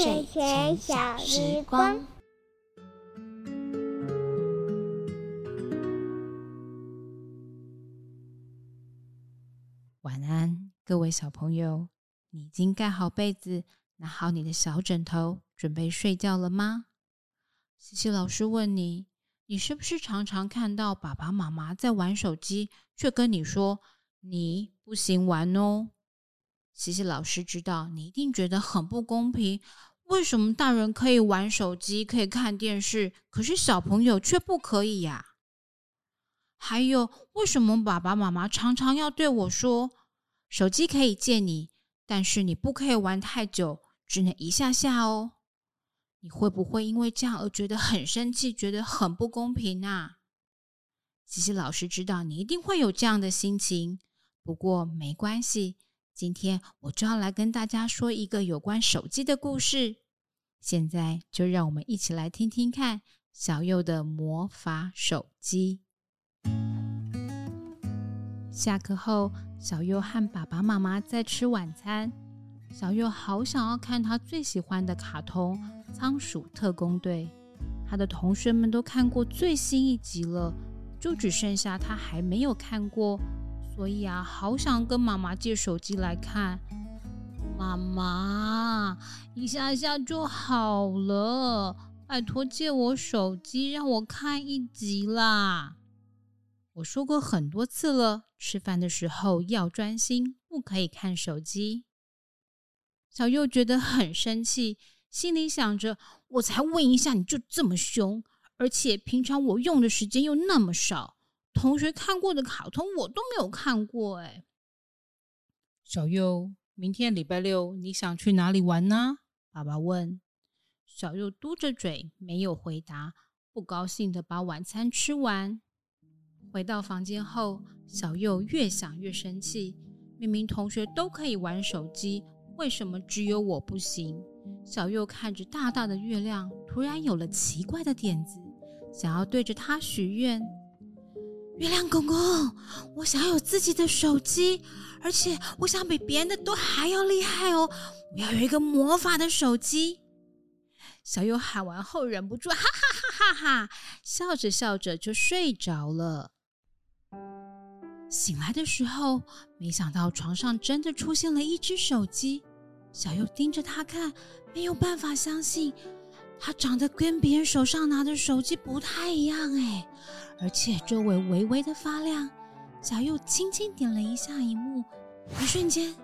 睡前小时光。晚安，各位小朋友，你已经盖好被子，拿好你的小枕头，准备睡觉了吗？西西老师问你，你是不是常常看到爸爸妈妈在玩手机，却跟你说你不行玩哦？西西老师知道你一定觉得很不公平，为什么大人可以玩手机，可以看电视，可是小朋友却不可以呀？还有，为什么爸爸妈妈常常要对我说，手机可以借你，但是你不可以玩太久，只能一下下哦？你会不会因为这样而觉得很生气，觉得很不公平啊？西西老师知道你一定会有这样的心情，不过没关系。今天我就要来跟大家说一个有关手机的故事。现在就让我们一起来听听看小佑的魔法手机。下课后，小佑和爸爸妈妈在吃晚餐。小佑好想要看他最喜欢的卡通《仓鼠特工队》，他的同学们都看过最新一集了，就只剩下他还没有看过。所以啊，好想跟妈妈借手机来看。妈妈，一下下就好了，拜托借我手机，让我看一集啦。我说过很多次了，吃饭的时候要专心，不可以看手机。小佑觉得很生气，心里想着：我才问一下你就这么凶，而且平常我用的时间又那么少。同学看过的卡通我都没有看过哎。小右，明天礼拜六你想去哪里玩呢？爸爸问。小右嘟着嘴没有回答，不高兴地把晚餐吃完。回到房间后，小右越想越生气。明明同学都可以玩手机，为什么只有我不行？小右看着大大的月亮，突然有了奇怪的点子，想要对着它许愿。月亮公公，我想要有自己的手机，而且我想比别人的都还要厉害哦！我要有一个魔法的手机。小优喊完后，忍不住哈哈哈哈哈，笑着笑着就睡着了。醒来的时候，没想到床上真的出现了一只手机。小优盯着它看，没有办法相信。它长得跟别人手上拿的手机不太一样哎，而且周围微微的发亮。小右轻轻点了一下荧幕，一瞬间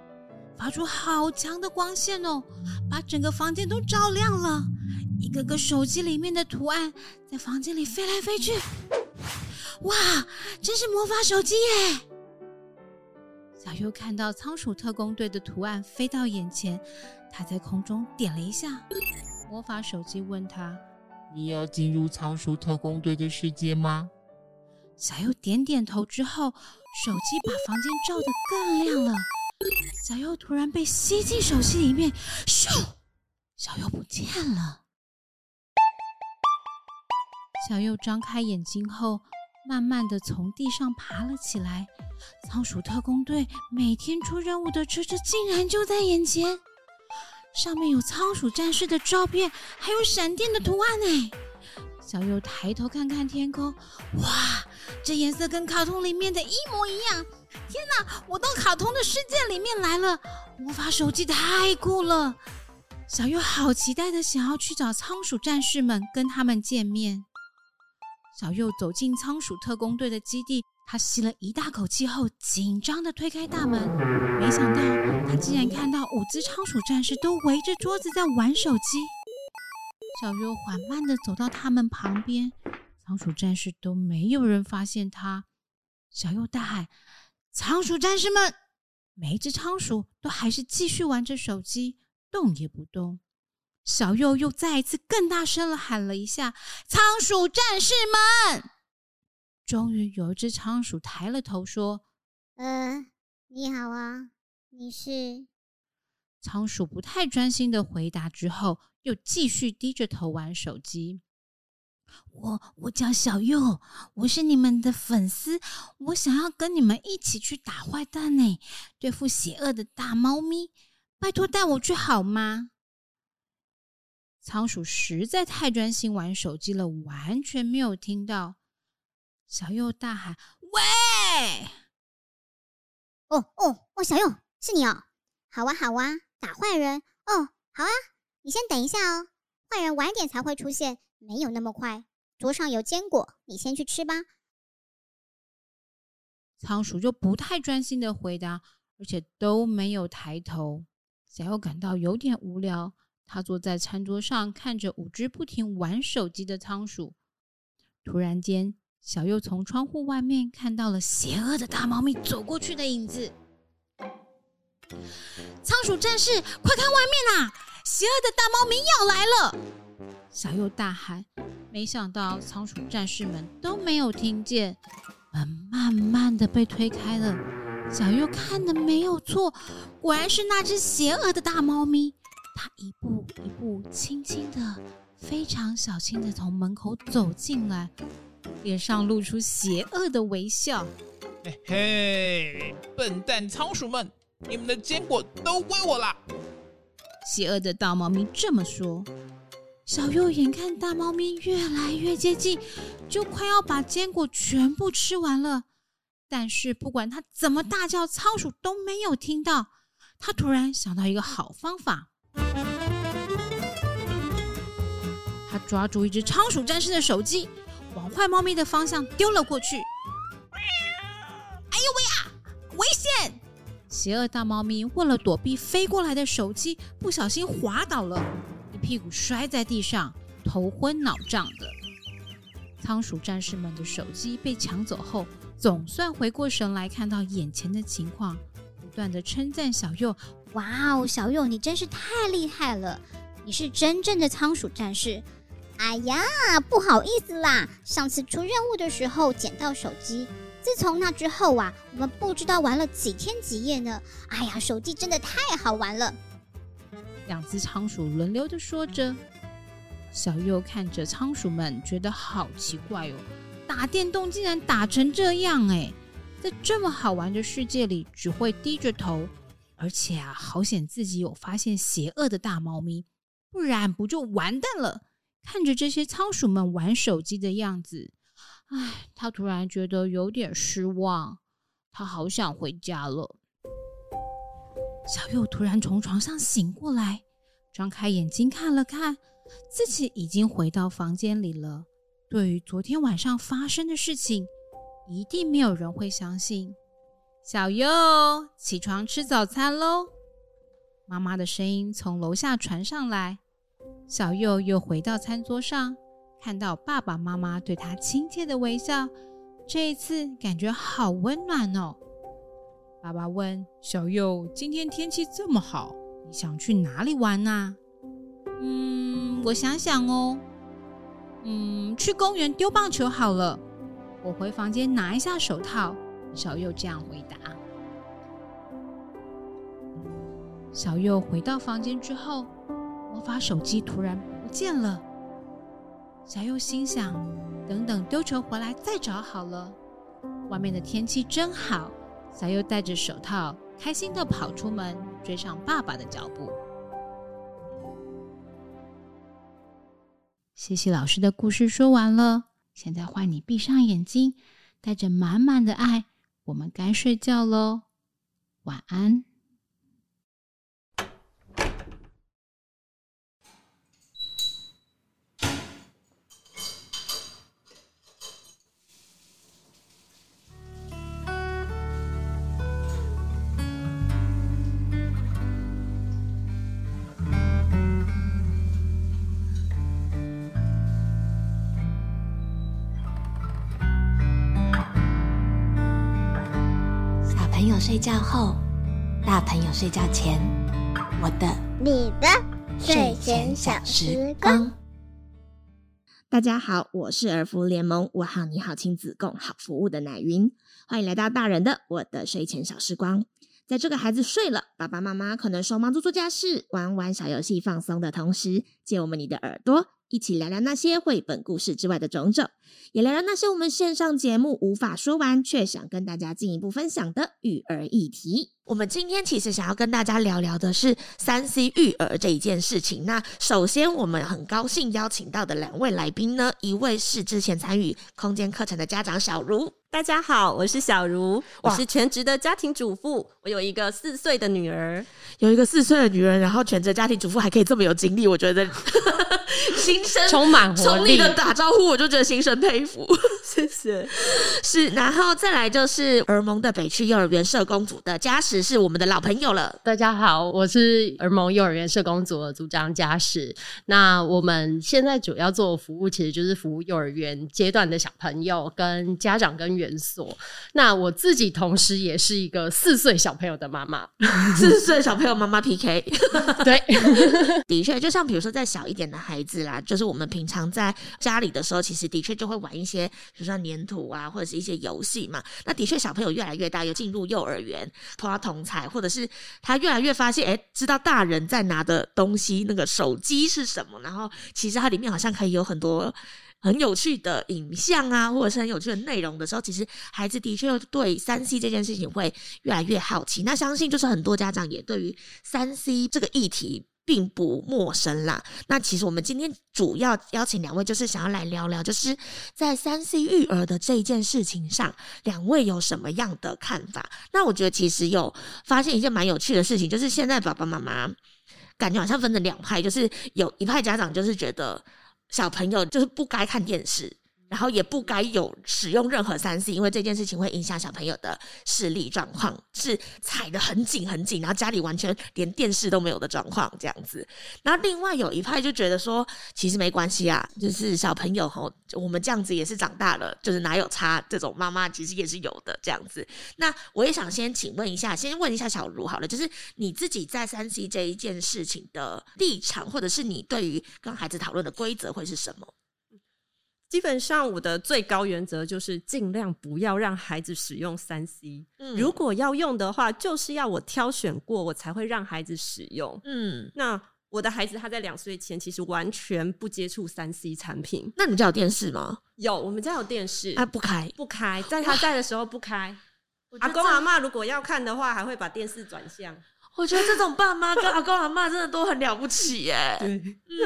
发出好强的光线哦，把整个房间都照亮了。一个个手机里面的图案在房间里飞来飞去。哇，真是魔法手机耶！小右看到仓鼠特工队的图案飞到眼前，他在空中点了一下。魔法手机问他：“你要进入仓鼠特工队的世界吗？”小右点点头之后，手机把房间照得更亮了。小右突然被吸进手机里面，咻！小右不见了。小右张开眼睛后，慢慢的从地上爬了起来。仓鼠特工队每天出任务的车车竟然就在眼前。上面有仓鼠战士的照片，还有闪电的图案呢。小佑抬头看看天空，哇，这颜色跟卡通里面的一模一样！天哪，我到卡通的世界里面来了！魔法手机太酷了！小佑好期待的想要去找仓鼠战士们，跟他们见面。小佑走进仓鼠特工队的基地。他吸了一大口气后，紧张地推开大门，没想到他竟然看到五只仓鼠战士都围着桌子在玩手机。小右缓慢地走到他们旁边，仓鼠战士都没有人发现他。小右大喊：“仓鼠战士们！”每一只仓鼠都还是继续玩着手机，动也不动。小右又再一次更大声地喊了一下：“仓鼠战士们！”终于有一只仓鼠抬了头说：“呃，你好啊，你是？”仓鼠不太专心的回答之后，又继续低着头玩手机。我我叫小右，我是你们的粉丝，我想要跟你们一起去打坏蛋呢，对付邪恶的大猫咪，拜托带我去好吗？仓鼠实在太专心玩手机了，完全没有听到。小右大喊：“喂！”哦哦哦，小右，是你哦！好啊好啊，打坏人哦，好啊，你先等一下哦，坏人晚点才会出现，没有那么快。桌上有坚果，你先去吃吧。仓鼠就不太专心的回答，而且都没有抬头。小右感到有点无聊，他坐在餐桌上看着五只不停玩手机的仓鼠。突然间，小右从窗户外面看到了邪恶的大猫咪走过去的影子。仓鼠战士，快看外面啊！邪恶的大猫咪要来了！小右大喊。没想到仓鼠战士们都没有听见，门慢慢的被推开了。小右看的没有错，果然是那只邪恶的大猫咪。它一步一步，轻轻的，非常小心的从门口走进来，脸上露出邪恶的微笑。嘿嘿，笨蛋仓鼠们，你们的坚果都归我啦！邪恶的大猫咪这么说。小右眼看大猫咪越来越接近，就快要把坚果全部吃完了。但是不管他怎么大叫，仓鼠都没有听到。他突然想到一个好方法，他抓住一只仓鼠战士的手机，往坏猫咪的方向丢了过去。哎呦喂呀！危险！邪恶大猫咪为了躲避飞过来的手机，不小心滑倒了。一屁股摔在地上，头昏脑胀的。仓鼠战士们的手机被抢走后，总算回过神来，看到眼前的情况，不断的称赞小右：“哇哦，小右你真是太厉害了！你是真正的仓鼠战士。”哎呀，不好意思啦，上次出任务的时候捡到手机，自从那之后啊，我们不知道玩了几天几夜呢。哎呀，手机真的太好玩了。两只仓鼠轮流的说着，小右看着仓鼠们，觉得好奇怪哦，打电动竟然打成这样哎，在这么好玩的世界里，只会低着头，而且啊，好险自己有发现邪恶的大猫咪，不然不就完蛋了。看着这些仓鼠们玩手机的样子，哎，他突然觉得有点失望，他好想回家了。小佑突然从床上醒过来，张开眼睛看了看，自己已经回到房间里了。对于昨天晚上发生的事情，一定没有人会相信。小佑，起床吃早餐喽！妈妈的声音从楼下传上来。小佑又回到餐桌上，看到爸爸妈妈对他亲切的微笑，这一次感觉好温暖哦。爸爸问小佑：“今天天气这么好，你想去哪里玩呢？”“嗯，我想想哦，嗯，去公园丢棒球好了。”我回房间拿一下手套。小佑这样回答。小佑回到房间之后，魔法手机突然不见了。小右心想：“等等丢球回来再找好了。”外面的天气真好。小右戴着手套，开心的跑出门，追上爸爸的脚步。谢谢老师的故事说完了，现在换你闭上眼睛，带着满满的爱，我们该睡觉喽，晚安。睡觉后，大朋友睡觉前，我的、你的睡前小时光。大家好，我是儿福联盟我好你好亲子共好服务的奶云，欢迎来到大人的我的睡前小时光。在这个孩子睡了，爸爸妈妈可能手忙着做家事、玩玩小游戏放松的同时，借我们你的耳朵。一起聊聊那些绘本故事之外的种种，也聊聊那些我们线上节目无法说完却想跟大家进一步分享的育儿议题。我们今天其实想要跟大家聊聊的是三 C 育儿这一件事情。那首先，我们很高兴邀请到的两位来宾呢，一位是之前参与空间课程的家长小茹。大家好，我是小茹，我是全职的家庭主妇，我有一个四岁的女儿，有一个四岁的女儿，然后全职家庭主妇还可以这么有精力，我觉得 心生充满活力。从你的打招呼，我就觉得心生佩服，谢谢。是，然后再来就是儿盟的北区幼儿园社工组的家实，是我们的老朋友了。大家好，我是儿盟幼儿园社工组的组长家实。那我们现在主要做服务，其实就是服务幼儿园阶段的小朋友跟家长跟园所。那我自己同时也是一个四岁小朋友的妈妈，四岁小朋友妈妈 PK。对，的确，就像比如说再小一点的孩子啦，就是我们平常在家里的时候，其实的确就会玩一些，比如说粘土啊，或者是一些游戏嘛。那的确，小朋友越来越大，又进入幼儿园，碰到同侪，或者是他越来越发现，哎，知道大人在拿的东西，那个手机是什么，然后其实它里面好像可以有很多。很有趣的影像啊，或者是很有趣的内容的时候，其实孩子的确对三 C 这件事情会越来越好奇。那相信就是很多家长也对于三 C 这个议题并不陌生啦。那其实我们今天主要邀请两位，就是想要来聊聊，就是在三 C 育儿的这一件事情上，两位有什么样的看法？那我觉得其实有发现一件蛮有趣的事情，就是现在爸爸妈妈感觉好像分成两派，就是有一派家长就是觉得。小朋友就是不该看电视。然后也不该有使用任何三 C，因为这件事情会影响小朋友的视力状况，是踩得很紧很紧，然后家里完全连电视都没有的状况这样子。然后另外有一派就觉得说，其实没关系啊，就是小朋友吼，我们这样子也是长大了，就是哪有差？这种妈妈其实也是有的这样子。那我也想先请问一下，先问一下小如好了，就是你自己在三 C 这一件事情的立场，或者是你对于跟孩子讨论的规则会是什么？基本上，我的最高原则就是尽量不要让孩子使用三 C。嗯，如果要用的话，就是要我挑选过，我才会让孩子使用。嗯，那我的孩子他在两岁前其实完全不接触三 C 产品。那你们家有电视吗？有，我们家有电视。他不开，不开，在他在的时候不开。阿公阿妈如果要看的话，还会把电视转向。我觉得这种爸妈跟阿公阿嬷真的都很了不起耶。对，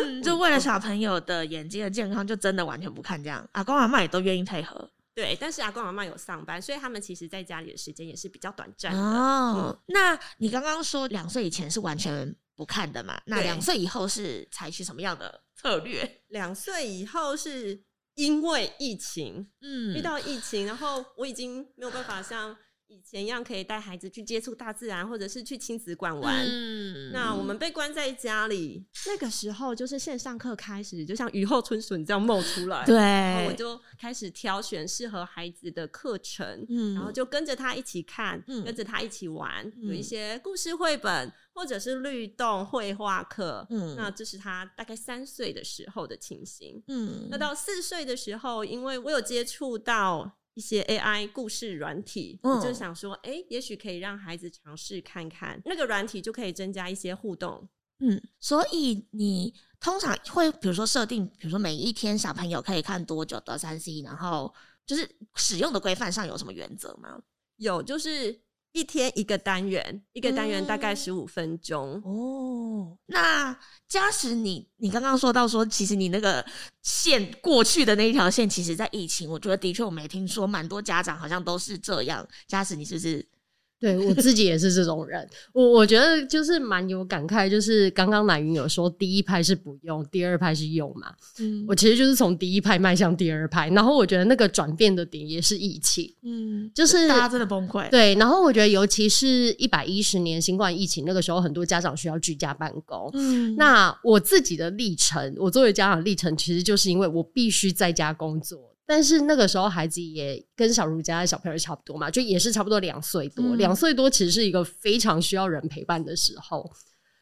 嗯，就为了小朋友的眼睛的健康，就真的完全不看这样。阿公阿嬷也都愿意配合。对，但是阿公阿嬷有上班，所以他们其实在家里的时间也是比较短暂的。哦，嗯、那你刚刚说两岁以前是完全不看的嘛？那两岁以后是采取什么样的策略？两岁以后是因为疫情，嗯，遇到疫情，然后我已经没有办法像。以前一样可以带孩子去接触大自然，或者是去亲子馆玩。嗯，那我们被关在家里，那个时候就是线上课开始，就像雨后春笋这样冒出来。对，我就开始挑选适合孩子的课程，嗯，然后就跟着他一起看，嗯，跟着他一起玩，有一些故事绘本或者是律动绘画课。嗯，那这是他大概三岁的时候的情形。嗯，那到四岁的时候，因为我有接触到。一些 AI 故事软体，我就想说，哎、欸，也许可以让孩子尝试看看，那个软体就可以增加一些互动。嗯，所以你通常会比如说设定，比如说每一天小朋友可以看多久的三 C，然后就是使用的规范上有什么原则吗？有，就是。一天一个单元，一个单元大概十五分钟。嗯。哦，那嘉实你你刚刚说到说，其实你那个线过去的那一条线，其实在疫情，我觉得的确我没听说，蛮多家长好像都是这样。嘉实你是不是？对，我自己也是这种人，我我觉得就是蛮有感慨，就是刚刚乃云有说第一拍是不用，第二拍是用嘛，嗯，我其实就是从第一拍迈向第二拍，然后我觉得那个转变的点也是疫情，嗯，就是大家真的崩溃，对，然后我觉得尤其是一百一十年新冠疫情那个时候，很多家长需要居家办公，嗯，那我自己的历程，我作为家长的历程，其实就是因为我必须在家工作。但是那个时候孩子也跟小如家的小朋友差不多嘛，就也是差不多两岁多，两岁多其实是一个非常需要人陪伴的时候，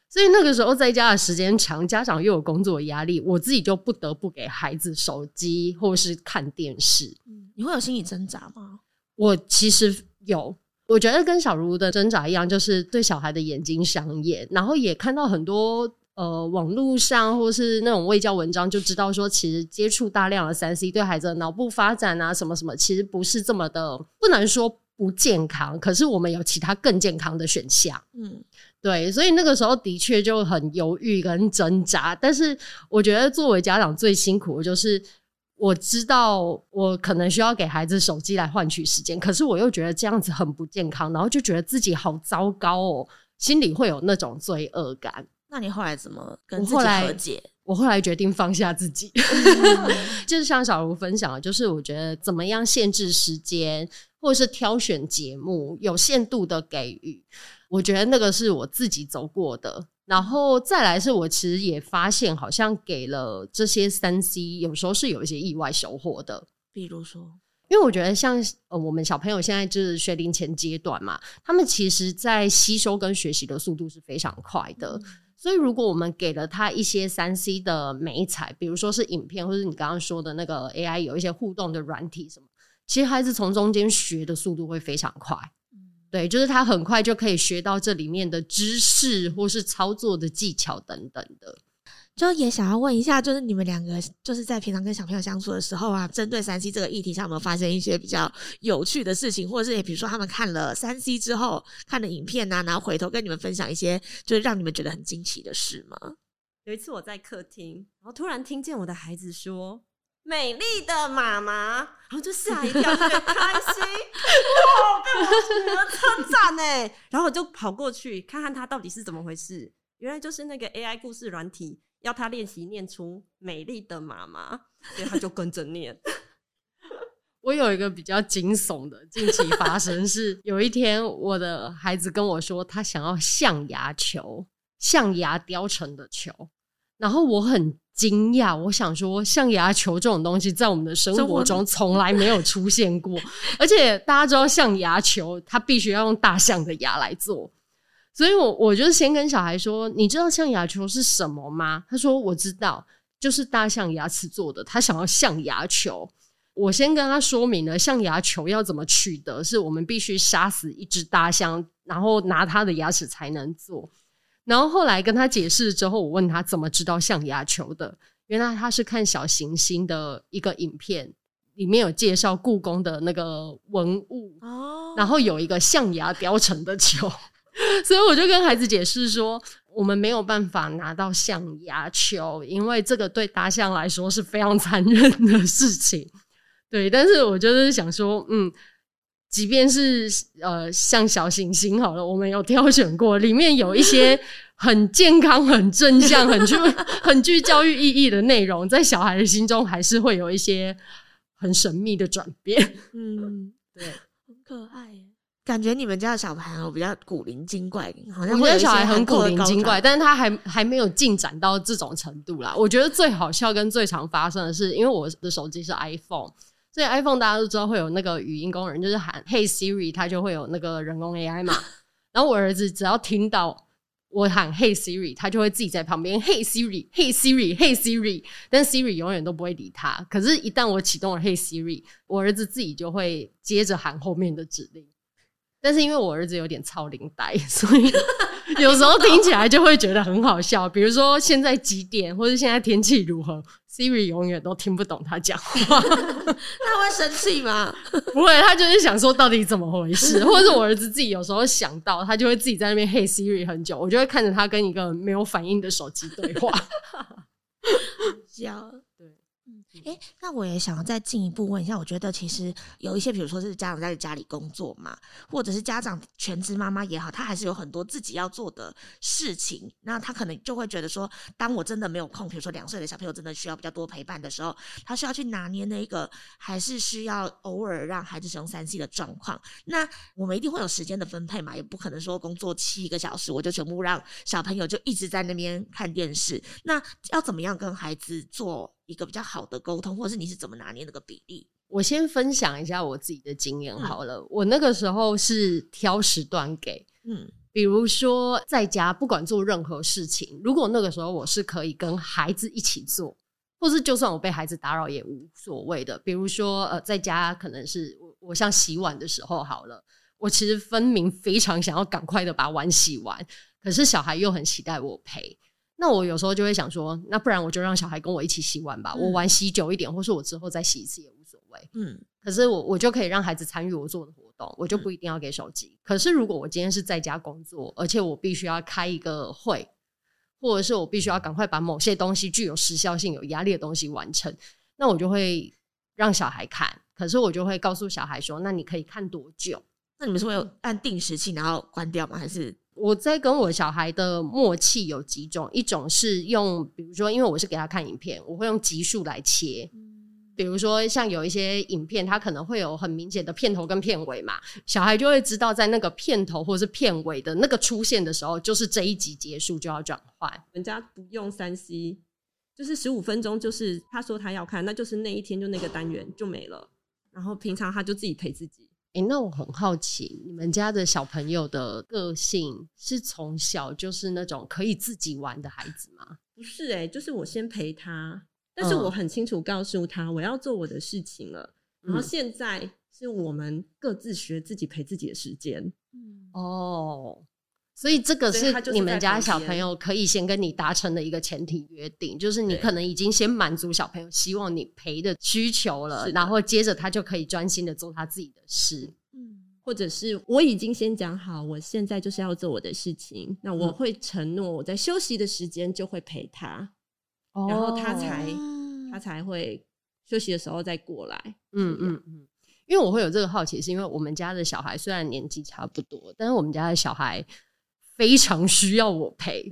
所以那个时候在家的时间长，家长又有工作压力，我自己就不得不给孩子手机或是看电视。你会有心理挣扎吗？我其实有，我觉得跟小如的挣扎一样，就是对小孩的眼睛伤眼，然后也看到很多。呃网络上或是那种卫教文章，就知道说，其实接触大量的三 C 对孩子的脑部发展啊什么什么，其实不是这么的，不能说不健康。可是我们有其他更健康的选项。嗯，对，所以那个时候的确就很犹豫跟挣扎。但是我觉得作为家长最辛苦的就是。我知道我可能需要给孩子手机来换取时间，可是我又觉得这样子很不健康，然后就觉得自己好糟糕哦，心里会有那种罪恶感。那你后来怎么跟自己和解？我后来决定放下自己，就是像小茹分享的，就是我觉得怎么样限制时间，或者是挑选节目，有限度的给予，我觉得那个是我自己走过的。然后再来是我其实也发现，好像给了这些三 C，有时候是有一些意外收获的。比如说，因为我觉得像呃我们小朋友现在就是学龄前阶段嘛，他们其实在吸收跟学习的速度是非常快的。嗯、所以如果我们给了他一些三 C 的美彩，比如说是影片，或者你刚刚说的那个 AI 有一些互动的软体什么，其实孩子从中间学的速度会非常快。对，就是他很快就可以学到这里面的知识，或是操作的技巧等等的。就也想要问一下，就是你们两个就是在平常跟小朋友相处的时候啊，针对三 C 这个议题上，有没有发生一些比较有趣的事情，或者是也比如说他们看了三 C 之后看的影片啊，然后回头跟你们分享一些，就是让你们觉得很惊奇的事吗？有一次我在客厅，然后突然听见我的孩子说。美丽的妈妈，然后就吓一跳，就很开心，哇，被我称赞哎，然后我就跑过去看看他到底是怎么回事。原来就是那个 AI 故事软体要他练习念出“美丽的妈妈”，所以他就跟着念。我有一个比较惊悚的近期发生是，有一天我的孩子跟我说，他想要象牙球，象牙雕成的球，然后我很。惊讶！我想说，象牙球这种东西在我们的生活中 从来没有出现过，而且大家知道，象牙球它必须要用大象的牙来做，所以我我就先跟小孩说：“你知道象牙球是什么吗？”他说：“我知道，就是大象牙齿做的。”他想要象牙球，我先跟他说明了象牙球要怎么取得，是我们必须杀死一只大象，然后拿它的牙齿才能做。然后后来跟他解释之后，我问他怎么知道象牙球的？原来他是看小行星的一个影片，里面有介绍故宫的那个文物哦，然后有一个象牙雕成的球，所以我就跟孩子解释说，我们没有办法拿到象牙球，因为这个对大象来说是非常残忍的事情。对，但是我就是想说，嗯。即便是呃像小行星好了，我们有挑选过，里面有一些很健康、很正向、很具 很具教育意义的内容，在小孩的心中还是会有一些很神秘的转变。嗯，对，很可爱耶，感觉你们家的小朋友比较古灵精怪，好像我的小孩很古灵精怪，但是他还还没有进展到这种程度啦。我觉得最好笑跟最常发生的是，因为我的手机是 iPhone。所以 iPhone 大家都知道会有那个语音功能，就是喊 Hey Siri，它就会有那个人工 AI 嘛。然后我儿子只要听到我喊 Hey Siri，他就会自己在旁边 Hey Siri，Hey Siri，Hey Siri。但 Siri 永远都不会理他。可是，一旦我启动了 Hey Siri，我儿子自己就会接着喊后面的指令。但是因为我儿子有点超龄呆，所以有时候听起来就会觉得很好笑。比如说现在几点，或者现在天气如何。Siri 永远都听不懂他讲话，他会生气吗？不会，他就是想说到底怎么回事，或者是我儿子自己有时候想到，他就会自己在那边 Hey Siri 很久，我就会看着他跟一个没有反应的手机对话。哎、那我也想要再进一步问一下，我觉得其实有一些，比如说是家长在家里工作嘛，或者是家长全职妈妈也好，他还是有很多自己要做的事情。那他可能就会觉得说，当我真的没有空，比如说两岁的小朋友真的需要比较多陪伴的时候，他需要去拿捏那个，还是需要偶尔让孩子使用三 C 的状况。那我们一定会有时间的分配嘛，也不可能说工作七个小时，我就全部让小朋友就一直在那边看电视。那要怎么样跟孩子做一个比较好的沟通，或是你是怎么拿捏那个比例？我先分享一下我自己的经验好了。嗯、我那个时候是挑时段给，嗯，比如说在家不管做任何事情，如果那个时候我是可以跟孩子一起做，或是就算我被孩子打扰也无所谓的。比如说呃，在家可能是我我像洗碗的时候好了，我其实分明非常想要赶快的把碗洗完，可是小孩又很期待我陪。那我有时候就会想说，那不然我就让小孩跟我一起洗碗吧，嗯、我玩洗久一点，或是我之后再洗一次也无所谓。嗯，可是我我就可以让孩子参与我做的活动，我就不一定要给手机。嗯、可是如果我今天是在家工作，而且我必须要开一个会，或者是我必须要赶快把某些东西具有时效性、有压力的东西完成，那我就会让小孩看。可是我就会告诉小孩说，那你可以看多久？那你们是会有按定时器然后关掉吗？还是？我在跟我小孩的默契有几种，一种是用，比如说，因为我是给他看影片，我会用集数来切。比如说，像有一些影片，它可能会有很明显的片头跟片尾嘛，小孩就会知道，在那个片头或是片尾的那个出现的时候，就是这一集结束就要转换。人家不用三 C，就是十五分钟，就是他说他要看，那就是那一天就那个单元就没了，然后平常他就自己陪自己。哎、欸，那我很好奇，你们家的小朋友的个性是从小就是那种可以自己玩的孩子吗？不是、欸，哎，就是我先陪他，但是我很清楚告诉他我要做我的事情了，嗯、然后现在是我们各自学自己陪自己的时间。嗯，哦。所以这个是你们家小朋友可以先跟你达成的一个前提约定，就是你可能已经先满足小朋友希望你陪的需求了，然后接着他就可以专心的做他自己的事。嗯，或者是我已经先讲好，我现在就是要做我的事情，那我会承诺我在休息的时间就会陪他，然后他才他才会休息的时候再过来。嗯嗯嗯，因为我会有这个好奇，是因为我们家的小孩虽然年纪差不多，但是我们家的小孩。非常需要我陪，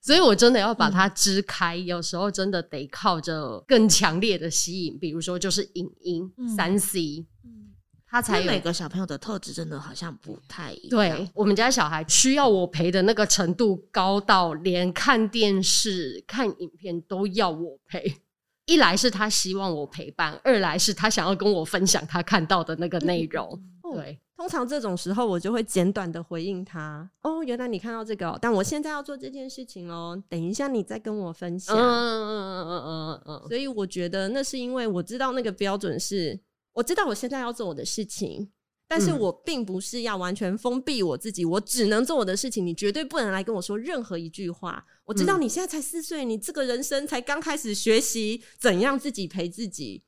所以我真的要把它支开。嗯、有时候真的得靠着更强烈的吸引，比如说就是影音三 C，嗯，他才有。每个小朋友的特质真的好像不太一样。对，我们家小孩需要我陪的那个程度高到连看电视、看影片都要我陪。一来是他希望我陪伴，二来是他想要跟我分享他看到的那个内容。嗯、对。通常这种时候，我就会简短的回应他：“哦，原来你看到这个哦，但我现在要做这件事情喽，等一下你再跟我分享。”嗯嗯嗯嗯嗯嗯。所以我觉得那是因为我知道那个标准是，我知道我现在要做我的事情，但是我并不是要完全封闭我自己，我只能做我的事情，你绝对不能来跟我说任何一句话。我知道你现在才四岁，你这个人生才刚开始学习怎样自己陪自己。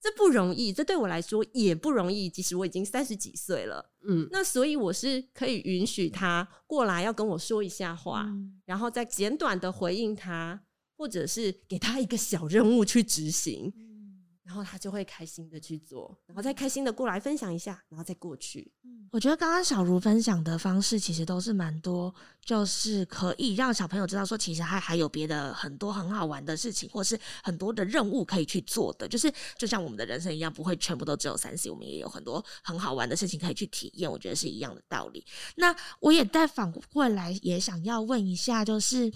这不容易，这对我来说也不容易。即使我已经三十几岁了，嗯，那所以我是可以允许他过来要跟我说一下话，嗯，然后再简短的回应他，或者是给他一个小任务去执行。然后他就会开心的去做，然后再开心的过来分享一下，然后再过去。嗯，我觉得刚刚小茹分享的方式其实都是蛮多，就是可以让小朋友知道说，其实还还有别的很多很好玩的事情，或是很多的任务可以去做的。就是就像我们的人生一样，不会全部都只有三 C，我们也有很多很好玩的事情可以去体验。我觉得是一样的道理。那我也再反过来也想要问一下，就是。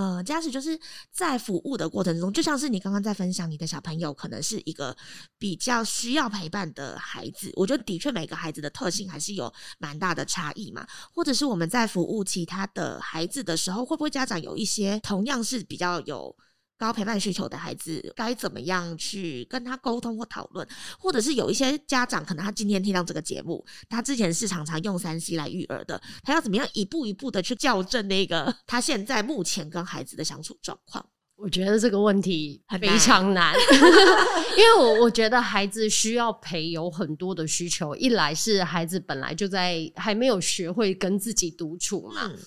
呃，嘉实就是在服务的过程中，就像是你刚刚在分享，你的小朋友可能是一个比较需要陪伴的孩子。我觉得的确每个孩子的特性还是有蛮大的差异嘛。或者是我们在服务其他的孩子的时候，会不会家长有一些同样是比较有高陪伴需求的孩子，该怎么样去跟他沟通或讨论？或者是有一些家长，可能他今天听到这个节目，他之前是常常用三 C 来育儿的，他要怎么样一步一步的去校正那个他现在目前跟孩子的相处状况？我觉得这个问题非常难，因为我我觉得孩子需要陪有很多的需求，一来是孩子本来就在还没有学会跟自己独处嘛。嗯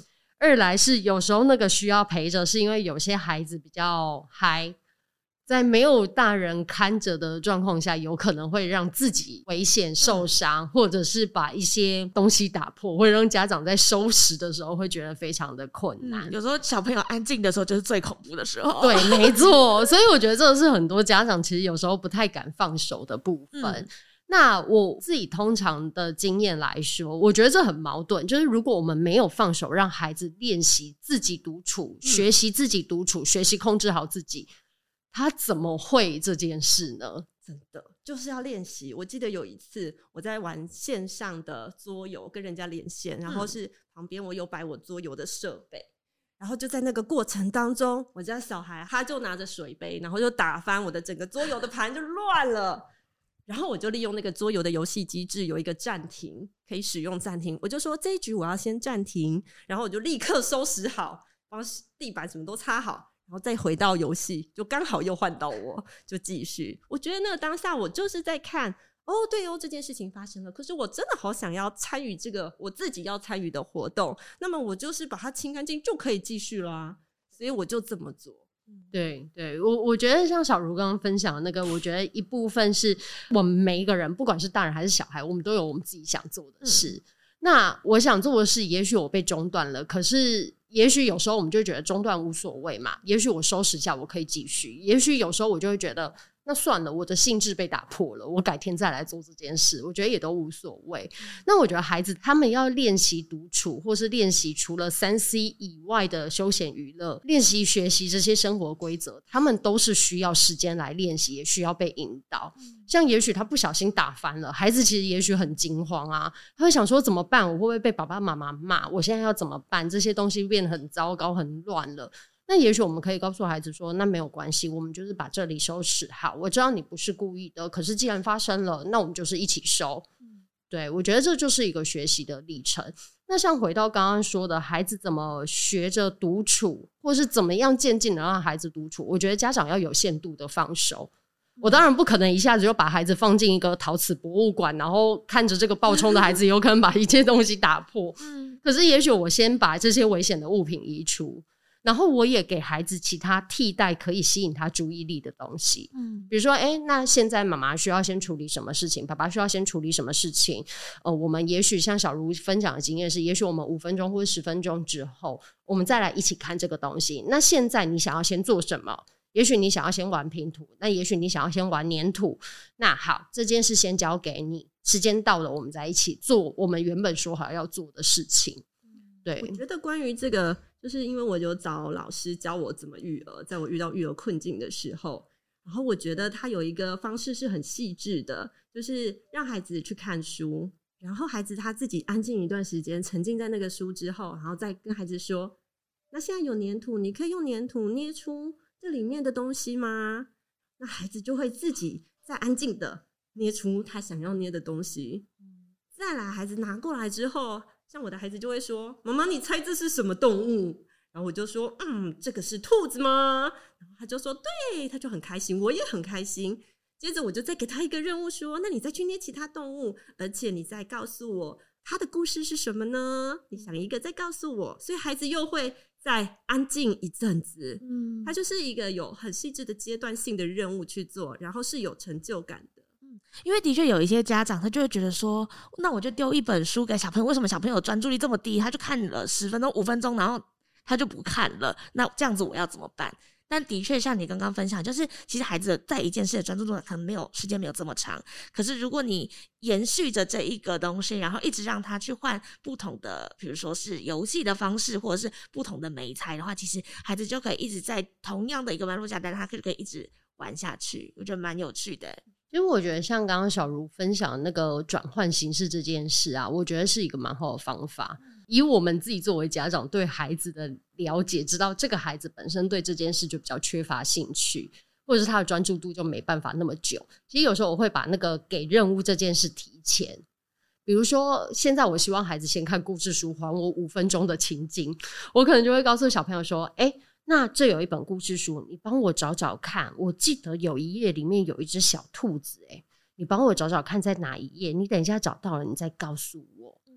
二来是有时候那个需要陪着，是因为有些孩子比较嗨，在没有大人看着的状况下，有可能会让自己危险受伤，或者是把一些东西打破，会让家长在收拾的时候会觉得非常的困难。有时候小朋友安静的时候就是最恐怖的时候。对，没错。所以我觉得这个是很多家长其实有时候不太敢放手的部分。嗯那我自己通常的经验来说，我觉得这很矛盾。就是如果我们没有放手，让孩子练习自己独处，嗯、学习自己独处，学习控制好自己，他怎么会这件事呢？真的就是要练习。我记得有一次我在玩线上的桌游，跟人家连线，然后是旁边我有摆我桌游的设备，嗯、然后就在那个过程当中，我家小孩他就拿着水杯，然后就打翻我的整个桌游的盘，就乱了。然后我就利用那个桌游的游戏机制，有一个暂停，可以使用暂停。我就说这一局我要先暂停，然后我就立刻收拾好，帮地板什么都擦好，然后再回到游戏，就刚好又换到我，就继续。我觉得那个当下我就是在看。哦，对哦，这件事情发生了，可是我真的好想要参与这个我自己要参与的活动，那么我就是把它清干净就可以继续啦，所以我就这么做。对，对我我觉得像小茹刚刚分享的那个，我觉得一部分是我们每一个人，不管是大人还是小孩，我们都有我们自己想做的事。嗯、那我想做的事，也许我被中断了，可是也许有时候我们就觉得中断无所谓嘛，也许我收拾一下，我可以继续，也许有时候我就会觉得。那算了，我的兴致被打破了，我改天再来做这件事，我觉得也都无所谓。那我觉得孩子他们要练习独处，或是练习除了三 C 以外的休闲娱乐，练习学习这些生活规则，他们都是需要时间来练习，也需要被引导。像也许他不小心打翻了，孩子其实也许很惊慌啊，他会想说怎么办？我会不会被爸爸妈妈骂？我现在要怎么办？这些东西变得很糟糕，很乱了。那也许我们可以告诉孩子说：“那没有关系，我们就是把这里收拾好。我知道你不是故意的，可是既然发生了，那我们就是一起收。嗯、对，我觉得这就是一个学习的历程。那像回到刚刚说的，孩子怎么学着独处，或是怎么样渐进的让孩子独处？我觉得家长要有限度的放手。嗯、我当然不可能一下子就把孩子放进一个陶瓷博物馆，然后看着这个暴冲的孩子 有可能把一切东西打破。嗯、可是也许我先把这些危险的物品移除。”然后我也给孩子其他替代可以吸引他注意力的东西，嗯，比如说，哎，那现在妈妈需要先处理什么事情？爸爸需要先处理什么事情？呃，我们也许像小茹分享的经验是，也许我们五分钟或者十分钟之后，我们再来一起看这个东西。那现在你想要先做什么？也许你想要先玩拼图，那也许你想要先玩粘土。那好，这件事先交给你，时间到了，我们再一起做我们原本说好要做的事情。对，我觉得关于这个。就是因为我有找老师教我怎么育儿，在我遇到育儿困境的时候，然后我觉得他有一个方式是很细致的，就是让孩子去看书，然后孩子他自己安静一段时间，沉浸在那个书之后，然后再跟孩子说：“那现在有粘土，你可以用粘土捏出这里面的东西吗？”那孩子就会自己再安静的捏出他想要捏的东西。再来，孩子拿过来之后。像我的孩子就会说：“妈妈，你猜这是什么动物？”然后我就说：“嗯，这个是兔子吗？”然后他就说：“对。”他就很开心，我也很开心。接着我就再给他一个任务，说：“那你再去捏其他动物，而且你再告诉我他的故事是什么呢？你想一个再告诉我。”所以孩子又会再安静一阵子。嗯，他就是一个有很细致的阶段性的任务去做，然后是有成就感的。因为的确有一些家长，他就会觉得说，那我就丢一本书给小朋友，为什么小朋友专注力这么低？他就看了十分钟、五分钟，然后他就不看了。那这样子我要怎么办？但的确像你刚刚分享，就是其实孩子在一件事的专注度可能没有时间没有这么长，可是如果你延续着这一个东西，然后一直让他去换不同的，比如说是游戏的方式，或者是不同的媒材的话，其实孩子就可以一直在同样的一个脉络下，但他可以可以一直玩下去，我觉得蛮有趣的。因为我觉得像刚刚小茹分享的那个转换形式这件事啊，我觉得是一个蛮好的方法。以我们自己作为家长对孩子的了解，知道这个孩子本身对这件事就比较缺乏兴趣，或者是他的专注度就没办法那么久。其实有时候我会把那个给任务这件事提前，比如说现在我希望孩子先看故事书，还我五分钟的情景，我可能就会告诉小朋友说：“哎。”那这有一本故事书，你帮我找找看。我记得有一页里面有一只小兔子，诶，你帮我找找看在哪一页。你等一下找到了，你再告诉我。嗯，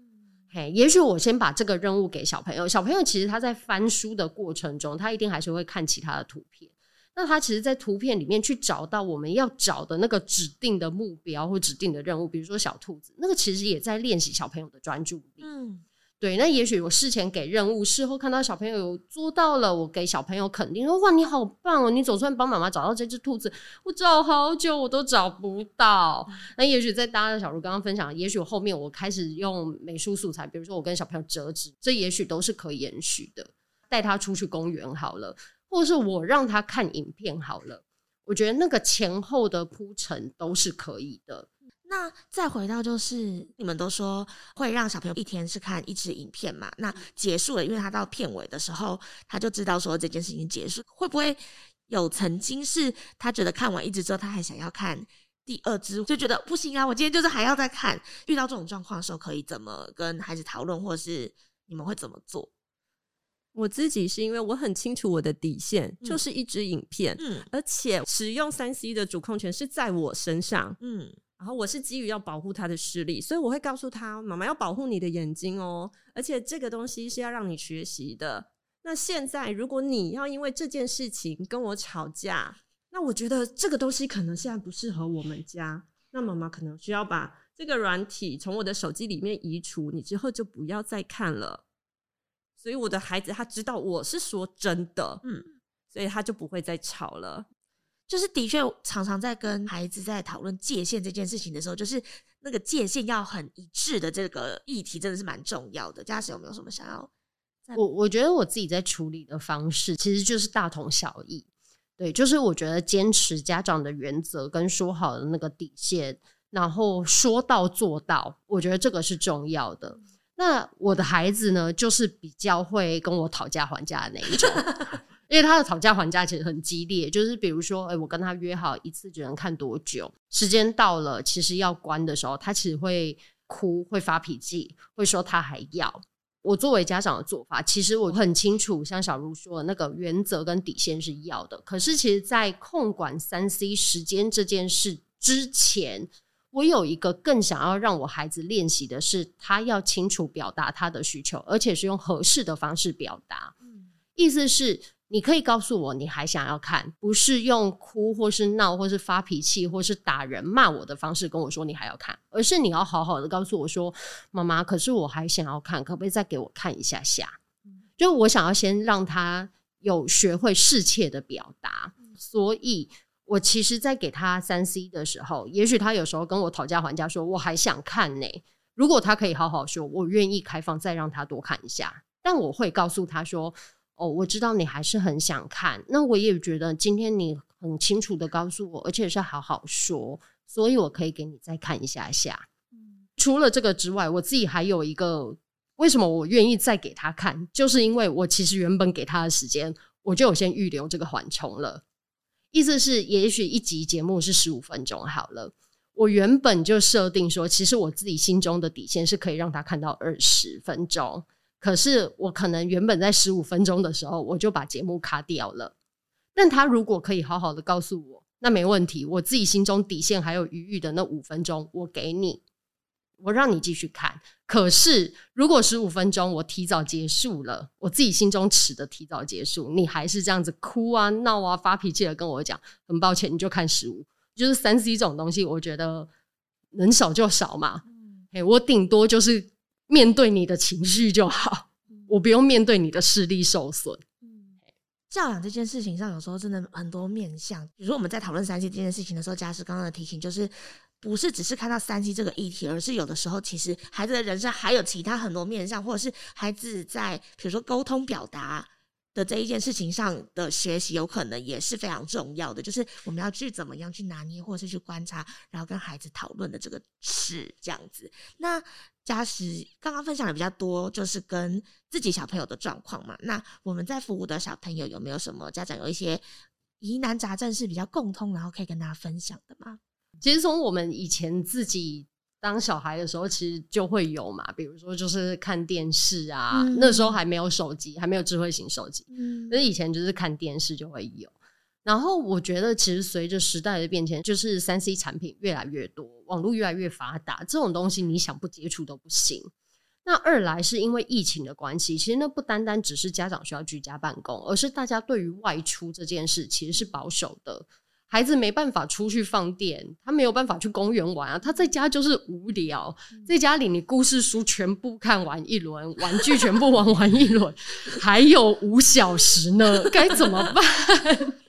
嘿，也许我先把这个任务给小朋友。小朋友其实他在翻书的过程中，他一定还是会看其他的图片。那他其实，在图片里面去找到我们要找的那个指定的目标或指定的任务，比如说小兔子，那个其实也在练习小朋友的专注力。嗯。对，那也许我事前给任务，事后看到小朋友有做到了，我给小朋友肯定说：“哇，你好棒哦！你总算帮妈妈找到这只兔子，我找好久我都找不到。”那也许在搭着小茹刚刚分享，也许后面我开始用美术素材，比如说我跟小朋友折纸，这也许都是可以延续的。带他出去公园好了，或者是我让他看影片好了，我觉得那个前后的铺陈都是可以的。那再回到就是，你们都说会让小朋友一天是看一支影片嘛？那结束了，因为他到片尾的时候，他就知道说这件事情结束。会不会有曾经是他觉得看完一支之后，他还想要看第二支，就觉得不行啊，我今天就是还要再看。遇到这种状况的时候，可以怎么跟孩子讨论，或者是你们会怎么做？我自己是因为我很清楚我的底线，嗯、就是一支影片，嗯，而且使用三 C 的主控权是在我身上，嗯，然后我是基于要保护他的视力，所以我会告诉他，妈妈要保护你的眼睛哦，而且这个东西是要让你学习的。那现在如果你要因为这件事情跟我吵架，那我觉得这个东西可能现在不适合我们家，那妈妈可能需要把这个软体从我的手机里面移除，你之后就不要再看了。所以我的孩子他知道我是说真的，嗯，所以他就不会再吵了。就是的确常常在跟孩子在讨论界限这件事情的时候，就是那个界限要很一致的这个议题真的是蛮重要的。家史有没有什么想要？我我觉得我自己在处理的方式其实就是大同小异。对，就是我觉得坚持家长的原则跟说好的那个底线，然后说到做到，我觉得这个是重要的。那我的孩子呢，就是比较会跟我讨价还价的那一种，因为他的讨价还价其实很激烈。就是比如说，哎，我跟他约好一次只能看多久，时间到了，其实要关的时候，他其实会哭，会发脾气，会说他还要。我作为家长的做法，其实我很清楚，像小茹说的那个原则跟底线是要的。可是，其实，在控管三 C 时间这件事之前，我有一个更想要让我孩子练习的是，他要清楚表达他的需求，而且是用合适的方式表达。嗯，意思是你可以告诉我你还想要看，不是用哭或是闹或是发脾气或是打人骂我的方式跟我说你还要看，而是你要好好的告诉我说，妈妈，可是我还想要看，可不可以再给我看一下下？就我想要先让他有学会适切的表达，所以。我其实，在给他三 C 的时候，也许他有时候跟我讨价还价，说我还想看呢。如果他可以好好说，我愿意开放再让他多看一下。但我会告诉他说：“哦，我知道你还是很想看。那我也觉得今天你很清楚的告诉我，而且是好好说，所以我可以给你再看一下下。嗯，除了这个之外，我自己还有一个为什么我愿意再给他看，就是因为我其实原本给他的时间，我就有先预留这个缓冲了。意思是，也许一集节目是十五分钟好了。我原本就设定说，其实我自己心中的底线是可以让他看到二十分钟。可是我可能原本在十五分钟的时候，我就把节目卡掉了。但他如果可以好好的告诉我，那没问题。我自己心中底线还有余裕的那五分钟，我给你。我让你继续看，可是如果十五分钟我提早结束了，我自己心中尺的提早结束，你还是这样子哭啊、闹啊、发脾气的跟我讲，很抱歉，你就看十五。就是三 C 这种东西，我觉得能少就少嘛。哎、嗯，我顶多就是面对你的情绪就好，嗯、我不用面对你的视力受损。嗯，教养这件事情上，有时候真的很多面向。比如说我们在讨论三 C 这件事情的时候，嘉师刚刚的提醒就是。不是只是看到三 C 这个议题，而是有的时候其实孩子的人生还有其他很多面向，或者是孩子在比如说沟通表达的这一件事情上的学习，有可能也是非常重要的。就是我们要去怎么样去拿捏，或者是去观察，然后跟孩子讨论的这个事这样子。那嘉实刚刚分享的比较多，就是跟自己小朋友的状况嘛。那我们在服务的小朋友有没有什么家长有一些疑难杂症是比较共通，然后可以跟大家分享的吗？其实从我们以前自己当小孩的时候，其实就会有嘛，比如说就是看电视啊，嗯、那时候还没有手机，还没有智慧型手机，嗯，所以以前就是看电视就会有。然后我觉得，其实随着时代的变迁，就是三 C 产品越来越多，网络越来越发达，这种东西你想不接触都不行。那二来是因为疫情的关系，其实那不单单只是家长需要居家办公，而是大家对于外出这件事其实是保守的。孩子没办法出去放电，他没有办法去公园玩啊，他在家就是无聊，在家里你故事书全部看完一轮，玩具全部玩完一轮，还有五小时呢，该怎么办？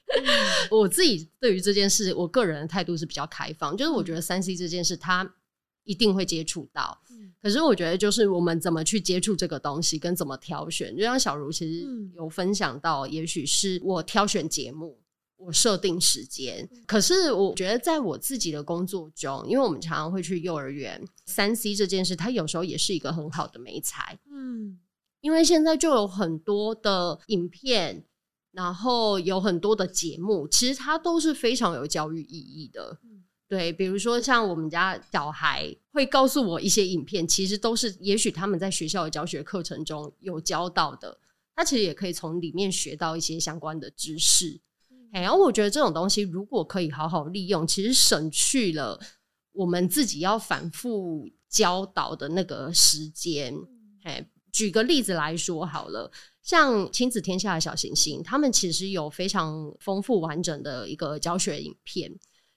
我自己对于这件事，我个人的态度是比较开放，就是我觉得三 C 这件事，他一定会接触到，可是我觉得就是我们怎么去接触这个东西，跟怎么挑选，就像小茹其实有分享到，也许是我挑选节目。我设定时间，可是我觉得在我自己的工作中，因为我们常常会去幼儿园，三 C 这件事，它有时候也是一个很好的媒材。嗯，因为现在就有很多的影片，然后有很多的节目，其实它都是非常有教育意义的。对，比如说像我们家小孩会告诉我一些影片，其实都是也许他们在学校的教学课程中有教到的。他其实也可以从里面学到一些相关的知识。哎，然后我觉得这种东西如果可以好好利用，其实省去了我们自己要反复教导的那个时间。哎，举个例子来说好了，像亲子天下的小行星，他们其实有非常丰富完整的一个教学影片，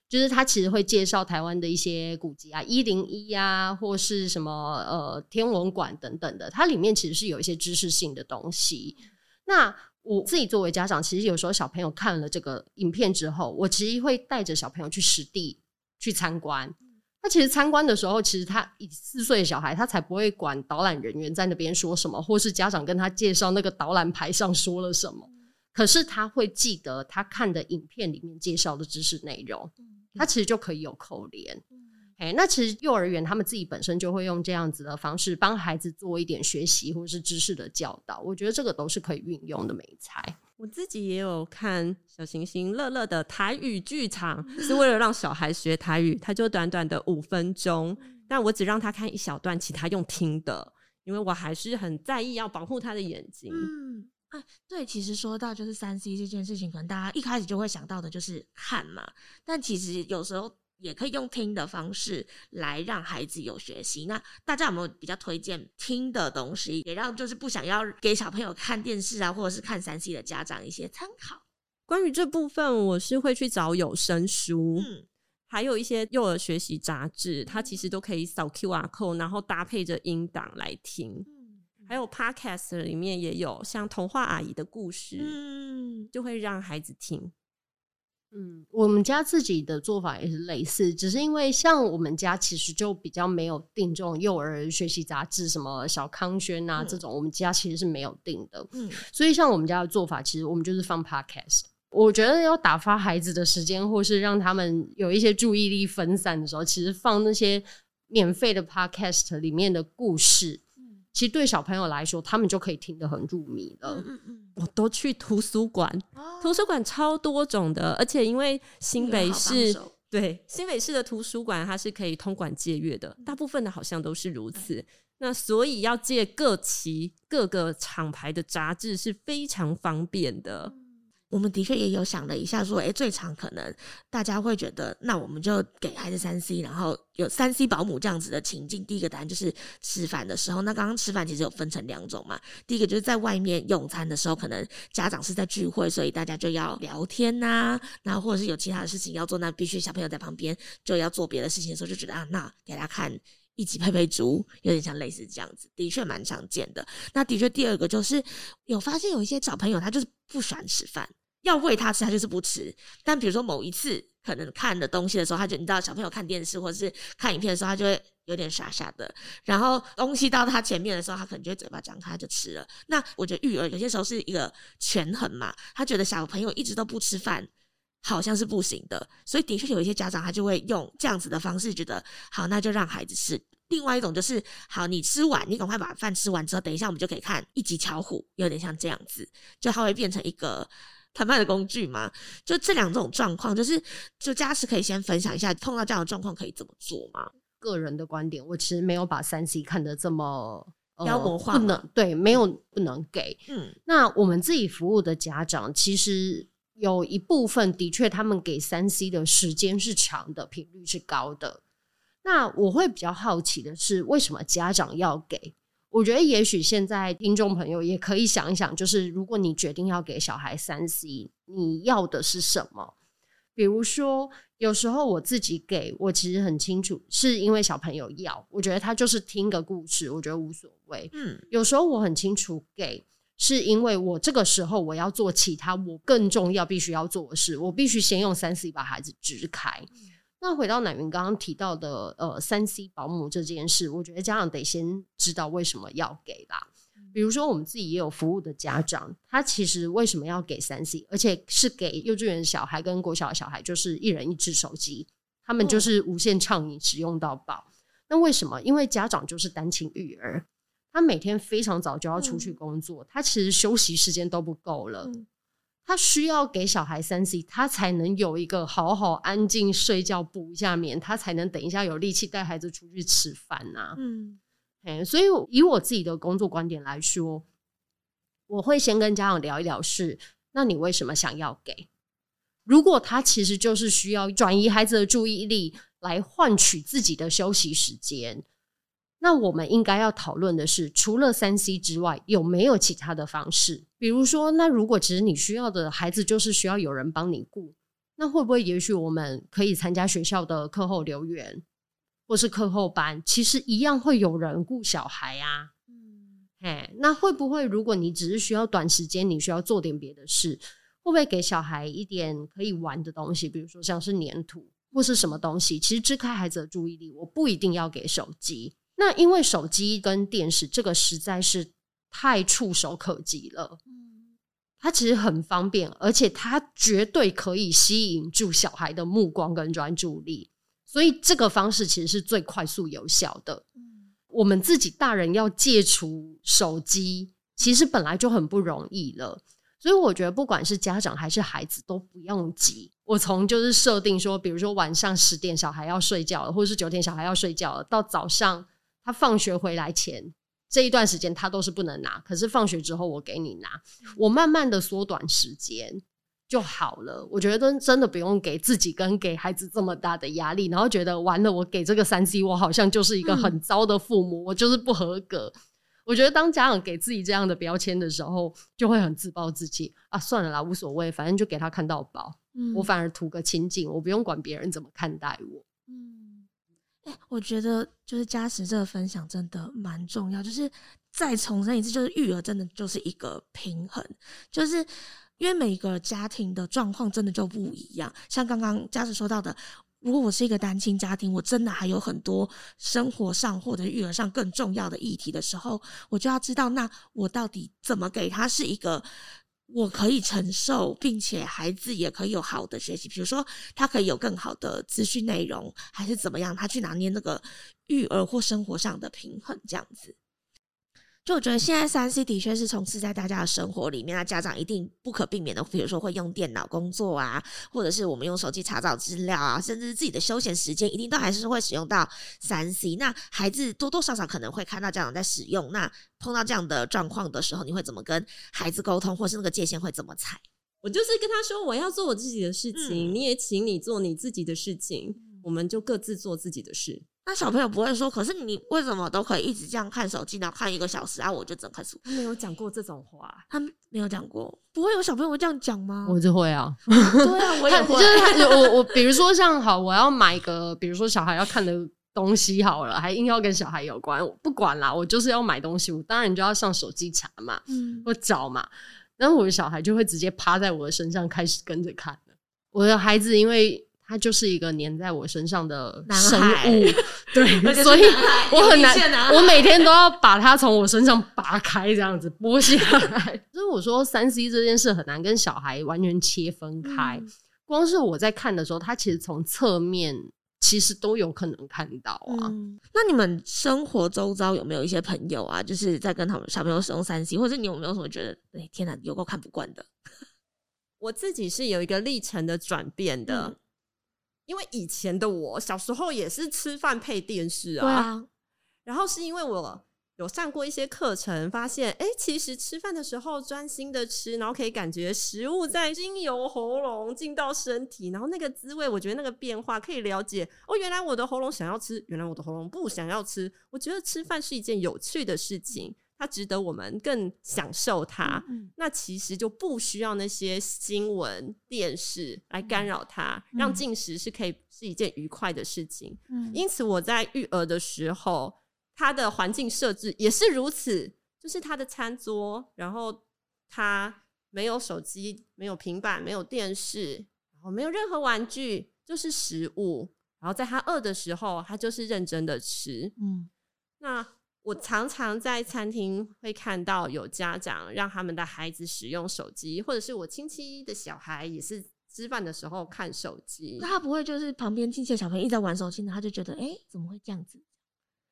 就是他其实会介绍台湾的一些古迹啊，一零一啊，或是什么呃天文馆等等的，它里面其实是有一些知识性的东西。那我自己作为家长，其实有时候小朋友看了这个影片之后，我其实会带着小朋友去实地去参观。那其实参观的时候，其实他以四岁的小孩，他才不会管导览人员在那边说什么，或是家长跟他介绍那个导览牌上说了什么。可是他会记得他看的影片里面介绍的知识内容，他其实就可以有扣连。哎，那其实幼儿园他们自己本身就会用这样子的方式帮孩子做一点学习或是知识的教导，我觉得这个都是可以运用的美材。我自己也有看小行星乐乐的台语剧场，是为了让小孩学台语，他就短短的五分钟，但我只让他看一小段，其他用听的，因为我还是很在意要保护他的眼睛。嗯，哎，对，其实说到就是三 C 这件事情，可能大家一开始就会想到的就是看嘛，但其实有时候。也可以用听的方式来让孩子有学习。那大家有没有比较推荐听的东西，也让就是不想要给小朋友看电视啊，或者是看三 C 的家长一些参考？关于这部分，我是会去找有声书，嗯，还有一些幼儿学习杂志，它其实都可以扫 QR code，然后搭配着音档来听。嗯，还有 Podcast 里面也有像童话阿姨的故事，嗯，就会让孩子听。嗯，我们家自己的做法也是类似，只是因为像我们家其实就比较没有订这种幼儿学习杂志，什么小康轩啊、嗯、这种，我们家其实是没有订的。嗯，所以像我们家的做法，其实我们就是放 podcast。我觉得要打发孩子的时间，或是让他们有一些注意力分散的时候，其实放那些免费的 podcast 里面的故事。其实对小朋友来说，他们就可以听得很入迷了。嗯嗯嗯，我都去图书馆，哦、图书馆超多种的，而且因为新北市对新北市的图书馆，它是可以通管借阅的，大部分的好像都是如此。嗯、那所以要借各期各个厂牌的杂志是非常方便的。我们的确也有想了一下，说，哎，最常可能大家会觉得，那我们就给孩子三 C，然后有三 C 保姆这样子的情境。第一个答案就是吃饭的时候，那刚刚吃饭其实有分成两种嘛。第一个就是在外面用餐的时候，可能家长是在聚会，所以大家就要聊天呐、然后或者是有其他的事情要做，那必须小朋友在旁边就要做别的事情的时候，就觉得啊，那给他看一起佩佩猪，有点像类似这样子，的确蛮常见的。那的确第二个就是有发现有一些小朋友他就是不喜欢吃饭。要喂他吃，他就是不吃。但比如说某一次可能看的东西的时候，他就你知道，小朋友看电视或者是看影片的时候，他就会有点傻傻的。然后东西到他前面的时候，他可能就会嘴巴张开就吃了。那我觉得育儿有些时候是一个权衡嘛，他觉得小朋友一直都不吃饭好像是不行的，所以的确有一些家长他就会用这样子的方式，觉得好，那就让孩子吃。另外一种就是好，你吃完，你赶快把饭吃完之后，等一下我们就可以看一集巧虎，有点像这样子，就他会变成一个。谈判的工具嘛，就这两种状况，就是就家慈可以先分享一下，碰到这样的状况可以怎么做吗？个人的观点，我其实没有把三 C 看得这么妖魔化，不能对，没有不能给。嗯，那我们自己服务的家长，其实有一部分的确，他们给三 C 的时间是长的，频率是高的。那我会比较好奇的是，为什么家长要给？我觉得也许现在听众朋友也可以想一想，就是如果你决定要给小孩三 C，你要的是什么？比如说，有时候我自己给我其实很清楚，是因为小朋友要，我觉得他就是听个故事，我觉得无所谓。嗯，有时候我很清楚给，是因为我这个时候我要做其他我更重要必须要做的事，我必须先用三 C 把孩子支开。那回到乃云刚刚提到的，呃，三 C 保姆这件事，我觉得家长得先知道为什么要给啦。比如说，我们自己也有服务的家长，他其实为什么要给三 C，而且是给幼稚园小孩跟国小的小孩，就是一人一只手机，他们就是无限畅饮，使用到饱。那为什么？因为家长就是单亲育儿，他每天非常早就要出去工作，他其实休息时间都不够了。他需要给小孩三 C，他才能有一个好好安静睡觉补一下眠，他才能等一下有力气带孩子出去吃饭呐、啊。嗯，所以以我自己的工作观点来说，我会先跟家长聊一聊是，那你为什么想要给？如果他其实就是需要转移孩子的注意力来换取自己的休息时间，那我们应该要讨论的是，除了三 C 之外，有没有其他的方式？比如说，那如果其实你需要的孩子就是需要有人帮你顾，那会不会也许我们可以参加学校的课后留园，或是课后班，其实一样会有人顾小孩啊。嗯，嘿，那会不会如果你只是需要短时间，你需要做点别的事，会不会给小孩一点可以玩的东西？比如说像是粘土或是什么东西，其实支开孩子的注意力，我不一定要给手机。那因为手机跟电视这个实在是太触手可及了，它其实很方便，而且它绝对可以吸引住小孩的目光跟专注力，所以这个方式其实是最快速有效的。我们自己大人要戒除手机，其实本来就很不容易了，所以我觉得不管是家长还是孩子都不用急。我从就是设定说，比如说晚上十点小孩要睡觉了，或者是九点小孩要睡觉了，到早上。他放学回来前这一段时间，他都是不能拿。可是放学之后，我给你拿，我慢慢的缩短时间就好了。我觉得真的不用给自己跟给孩子这么大的压力，然后觉得完了，我给这个三 C，我好像就是一个很糟的父母，我就是不合格。我觉得当家长给自己这样的标签的时候，就会很自暴自弃啊。算了啦，无所谓，反正就给他看到饱。我反而图个清静，我不用管别人怎么看待我。哎，我觉得就是家实这个分享真的蛮重要。就是再重申一次，就是育儿真的就是一个平衡，就是因为每个家庭的状况真的就不一样。像刚刚家实说到的，如果我是一个单亲家庭，我真的还有很多生活上或者育儿上更重要的议题的时候，我就要知道，那我到底怎么给他是一个。我可以承受，并且孩子也可以有好的学习，比如说他可以有更好的资讯内容，还是怎么样，他去拿捏那个育儿或生活上的平衡，这样子。就我觉得现在三 C 的确是充斥在大家的生活里面，那家长一定不可避免的，比如说会用电脑工作啊，或者是我们用手机查找资料啊，甚至是自己的休闲时间，一定都还是会使用到三 C。那孩子多多少少可能会看到家长在使用，那碰到这样的状况的时候，你会怎么跟孩子沟通，或是那个界限会怎么踩？我就是跟他说，我要做我自己的事情，嗯、你也请你做你自己的事情，我们就各自做自己的事。那小朋友不会说，可是你为什么都可以一直这样看手机呢？看一个小时啊，我就整看书。他没有讲过这种话，他没有讲过，不会有小朋友会这样讲吗？我就会啊，对啊，我也会。就是我我比如说像好，我要买一个，比如说小孩要看的东西好了，还硬要跟小孩有关，我不管啦，我就是要买东西，我当然就要上手机查嘛，嗯，我找嘛，然后我的小孩就会直接趴在我的身上开始跟着看了。我的孩子因为。他就是一个粘在我身上的生物，对，所以我很难，我每天都要把它从我身上拔开，这样子剥下来。所 以我说，三 C 这件事很难跟小孩完全切分开。嗯、光是我在看的时候，他其实从侧面其实都有可能看到啊。嗯、那你们生活周遭有没有一些朋友啊，就是在跟他们小朋友使用三 C，或者你有没有什么觉得，哎，天哪，有够看不惯的？我自己是有一个历程的转变的。嗯因为以前的我小时候也是吃饭配电视啊，然后是因为我有上过一些课程，发现哎，其实吃饭的时候专心的吃，然后可以感觉食物在经由喉咙进到身体，然后那个滋味，我觉得那个变化可以了解哦，原来我的喉咙想要吃，原来我的喉咙不想要吃，我觉得吃饭是一件有趣的事情。它值得我们更享受它，嗯、那其实就不需要那些新闻、电视来干扰它，嗯、让进食是可以是一件愉快的事情。嗯、因此我在育儿的时候，它的环境设置也是如此，就是它的餐桌，然后它没有手机、没有平板、没有电视，然后没有任何玩具，就是食物。然后在他饿的时候，他就是认真的吃。嗯，那。我常常在餐厅会看到有家长让他们的孩子使用手机，或者是我亲戚的小孩也是吃饭的时候看手机。那他不会就是旁边亲戚的小朋友一直在玩手机呢？他就觉得哎、欸，怎么会这样子？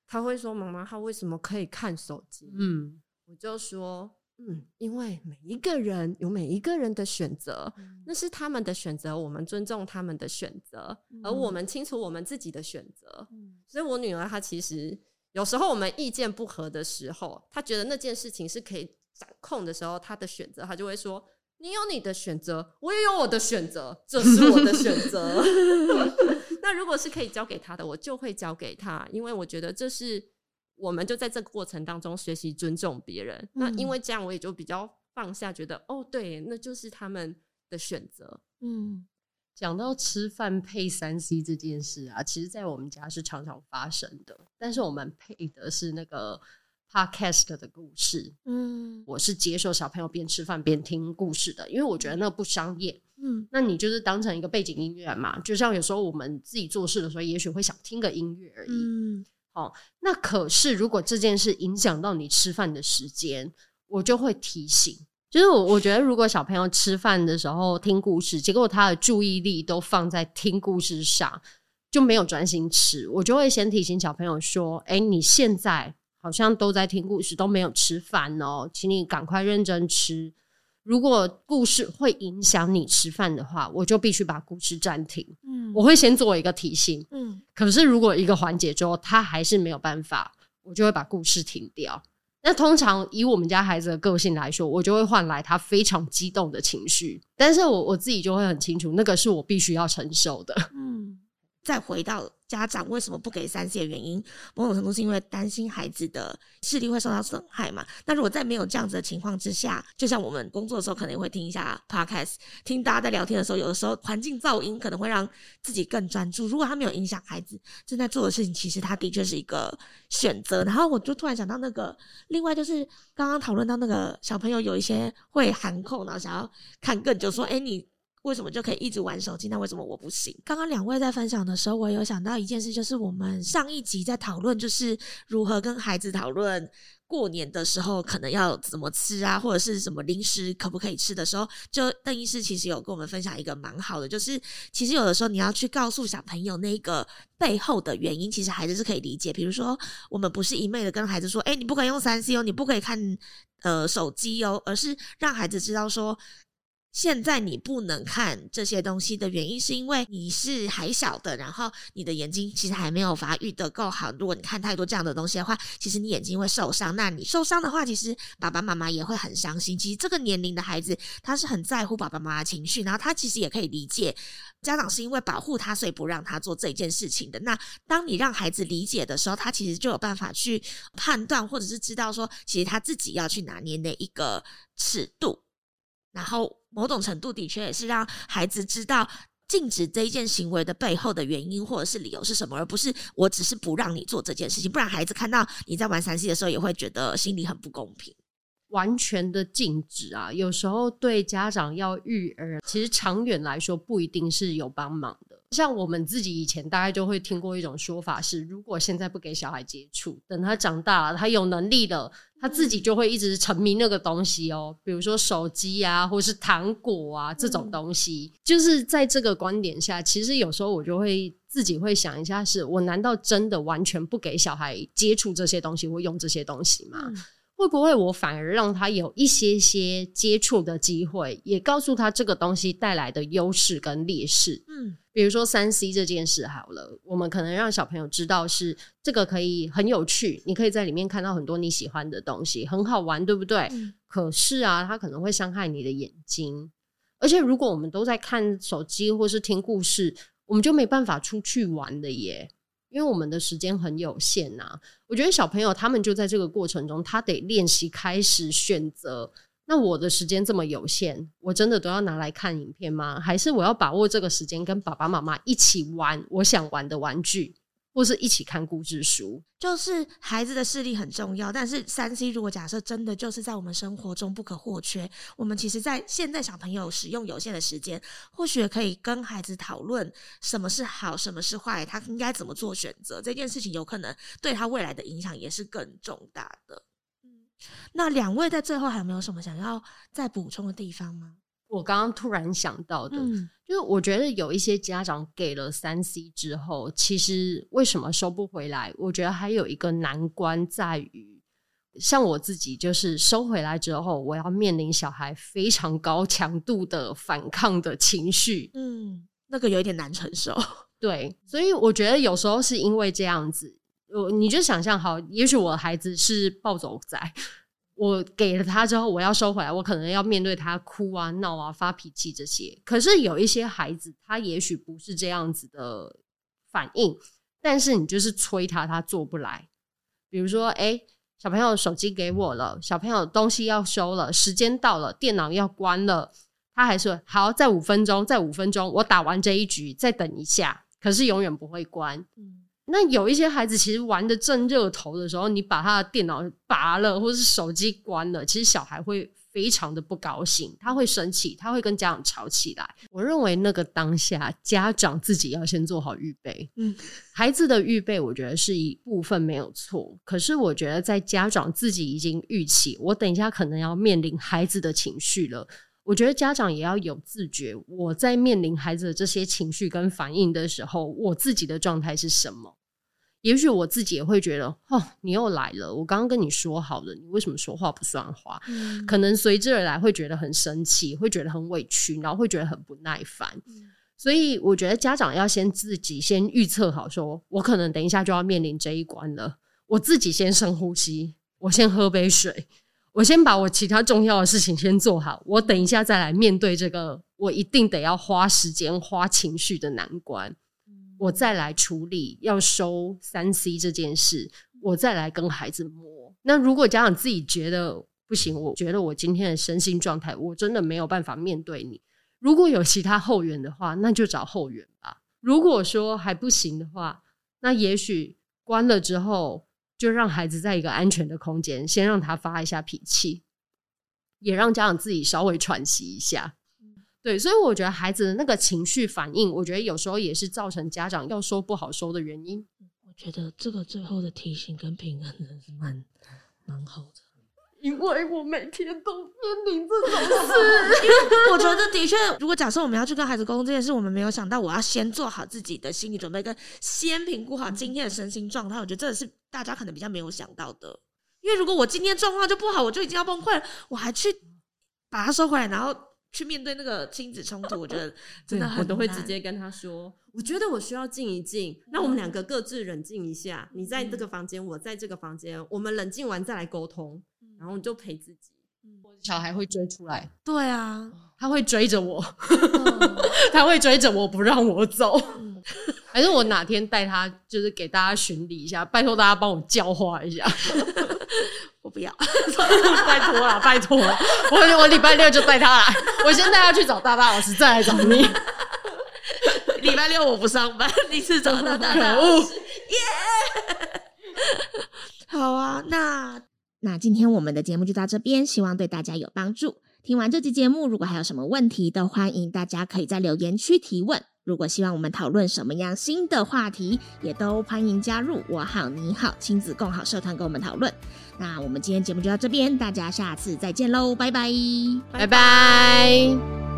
他会说：“妈妈，他为什么可以看手机？”嗯，我就说：“嗯，因为每一个人有每一个人的选择，嗯、那是他们的选择，我们尊重他们的选择，嗯、而我们清楚我们自己的选择。嗯、所以，我女儿她其实。有时候我们意见不合的时候，他觉得那件事情是可以掌控的时候，他的选择，他就会说：“你有你的选择，我也有我的选择，这是我的选择。” 那如果是可以交给他的，我就会交给他，因为我觉得这是我们就在这个过程当中学习尊重别人。嗯、那因为这样，我也就比较放下，觉得哦，对，那就是他们的选择。嗯，讲到吃饭配三 C 这件事啊，其实，在我们家是常常发生的，但是我们配的是那个 Podcast 的故事。嗯，我是接受小朋友边吃饭边听故事的，因为我觉得那不商业。嗯，那你就是当成一个背景音乐嘛，就像有时候我们自己做事的时候，也许会想听个音乐而已。嗯，好，那可是如果这件事影响到你吃饭的时间，我就会提醒。就是我我觉得，如果小朋友吃饭的时候听故事，结果他的注意力都放在听故事上，就没有专心吃，我就会先提醒小朋友说：“哎，你现在好像都在听故事，都没有吃饭哦，请你赶快认真吃。”如果故事会影响你吃饭的话，我就必须把故事暂停。嗯，我会先做一个提醒。嗯，可是如果一个环节之后他还是没有办法，我就会把故事停掉。那通常以我们家孩子的个性来说，我就会换来他非常激动的情绪。但是我我自己就会很清楚，那个是我必须要承受的。嗯，再回到。家长为什么不给三 C 的原因，某种程度是因为担心孩子的视力会受到损害嘛？那如果在没有这样子的情况之下，就像我们工作的时候，可能也会听一下 podcast，听大家在聊天的时候，有的时候环境噪音可能会让自己更专注。如果他没有影响孩子正在做的事情，其实他的确是一个选择。然后我就突然想到那个，另外就是刚刚讨论到那个小朋友有一些会含扣，然后想要看更久，说：“哎，你。”为什么就可以一直玩手机？那为什么我不行？刚刚两位在分享的时候，我有想到一件事，就是我们上一集在讨论，就是如何跟孩子讨论过年的时候可能要怎么吃啊，或者是什么零食可不可以吃的时候，就邓医师其实有跟我们分享一个蛮好的，就是其实有的时候你要去告诉小朋友那个背后的原因，其实孩子是可以理解。比如说，我们不是一昧的跟孩子说，哎，你不可以用三 C 哦，你不可以看呃手机哦，而是让孩子知道说。现在你不能看这些东西的原因，是因为你是还小的，然后你的眼睛其实还没有发育得够好。如果你看太多这样的东西的话，其实你眼睛会受伤。那你受伤的话，其实爸爸妈妈也会很伤心。其实这个年龄的孩子，他是很在乎爸爸妈妈的情绪，然后他其实也可以理解家长是因为保护他，所以不让他做这件事情的。那当你让孩子理解的时候，他其实就有办法去判断，或者是知道说，其实他自己要去拿捏那一个尺度。然后，某种程度的确也是让孩子知道禁止这一件行为的背后的原因或者是理由是什么，而不是我只是不让你做这件事情。不然，孩子看到你在玩三 C 的时候，也会觉得心里很不公平。完全的禁止啊，有时候对家长要育儿，其实长远来说不一定是有帮忙。像我们自己以前大概就会听过一种说法是：如果现在不给小孩接触，等他长大了，他有能力了。他自己就会一直沉迷那个东西哦，比如说手机啊，或是糖果啊这种东西。就是在这个观点下，其实有时候我就会自己会想一下是：是我难道真的完全不给小孩接触这些东西或用这些东西吗？会不会我反而让他有一些些接触的机会，也告诉他这个东西带来的优势跟劣势？嗯，比如说三 C 这件事好了，我们可能让小朋友知道是这个可以很有趣，你可以在里面看到很多你喜欢的东西，很好玩，对不对？嗯。可是啊，它可能会伤害你的眼睛，而且如果我们都在看手机或是听故事，我们就没办法出去玩的耶。因为我们的时间很有限呐、我觉得小朋友他们就在这个过程中，他得练习开始选择。那我的时间这么有限，我真的都要拿来看影片吗？还是我要把握这个时间跟爸爸妈妈一起玩我想玩的玩具？或是一起看故事书，就是孩子的视力很重要。但是三 C 如果假设真的就是在我们生活中不可或缺，我们其实，在现在小朋友使用有限的时间，或许也可以跟孩子讨论什么是好，什么是坏，他应该怎么做选择。这件事情有可能对他未来的影响也是更重大的。嗯，那两位在最后还有没有什么想要再补充的地方吗？我刚刚突然想到的，嗯，就是我觉得有一些家长给了三 C 之后，其实为什么收不回来？我觉得还有一个难关在于，像我自己，就是收回来之后，我要面临小孩非常高强度的反抗的情绪，嗯，那个有一点难承受。对，所以我觉得有时候是因为这样子，我你就想象好，也许我的孩子是暴走仔。我给了他之后，我要收回来，我可能要面对他哭啊、闹啊、发脾气这些。可是有一些孩子，他也许不是这样子的反应，但是你就是催他，他做不来。比如说，哎，小朋友手机给我了，小朋友东西要收了，时间到了，电脑要关了，他还说好，再五分钟，再五分钟，我打完这一局，再等一下。可是永远不会关。嗯那有一些孩子其实玩的正热头的时候，你把他的电脑拔了，或者是手机关了，其实小孩会非常的不高兴，他会生气，他会跟家长吵起来。我认为那个当下，家长自己要先做好预备。嗯，孩子的预备，我觉得是一部分没有错。可是我觉得在家长自己已经预期，我等一下可能要面临孩子的情绪了。我觉得家长也要有自觉，我在面临孩子的这些情绪跟反应的时候，我自己的状态是什么？也许我自己也会觉得，哦，你又来了。我刚刚跟你说好了，你为什么说话不算话？嗯、可能随之而来会觉得很生气，会觉得很委屈，然后会觉得很不耐烦。嗯、所以我觉得家长要先自己先预测好说，说我可能等一下就要面临这一关了。我自己先深呼吸，我先喝杯水，我先把我其他重要的事情先做好。我等一下再来面对这个，我一定得要花时间、花情绪的难关。我再来处理要收三 C 这件事，我再来跟孩子摸。那如果家长自己觉得不行，我觉得我今天的身心状态，我真的没有办法面对你。如果有其他后援的话，那就找后援吧。如果说还不行的话，那也许关了之后，就让孩子在一个安全的空间，先让他发一下脾气，也让家长自己稍微喘息一下。对，所以我觉得孩子的那个情绪反应，我觉得有时候也是造成家长要收不好收的原因。我觉得这个最后的提醒跟平衡真是蛮蛮好的，因为我每天都面临这种 事。我觉得的确，如果假设我们要去跟孩子沟通这件事，我们没有想到我要先做好自己的心理准备，跟先评估好今天的身心状态。我觉得这是大家可能比较没有想到的，因为如果我今天状况就不好，我就已经要崩溃了，我还去把它收回来，然后。去面对那个亲子冲突，我觉得 真的很，我都会直接跟他说，我觉得我需要静一静，那我们两个各自冷静一下。你在这个房间，我在这个房间，我们冷静完再来沟通，然后你就陪自己。小孩会追出来，对啊，他会追着我，他会追着我不让我走。还是我哪天带他，就是给大家巡礼一下，拜托大家帮我教化一下。我不要，拜托了，拜托了。我我礼拜六就带他来，我先带他去找大大老师，再来找你。礼拜六我不上班，你是找大大老师。耶！好啊，那那今天我们的节目就到这边，希望对大家有帮助。听完这期节目，如果还有什么问题，都欢迎大家可以在留言区提问。如果希望我们讨论什么样新的话题，也都欢迎加入我好你好亲子共好社团跟我们讨论。那我们今天节目就到这边，大家下次再见喽，拜拜，拜拜。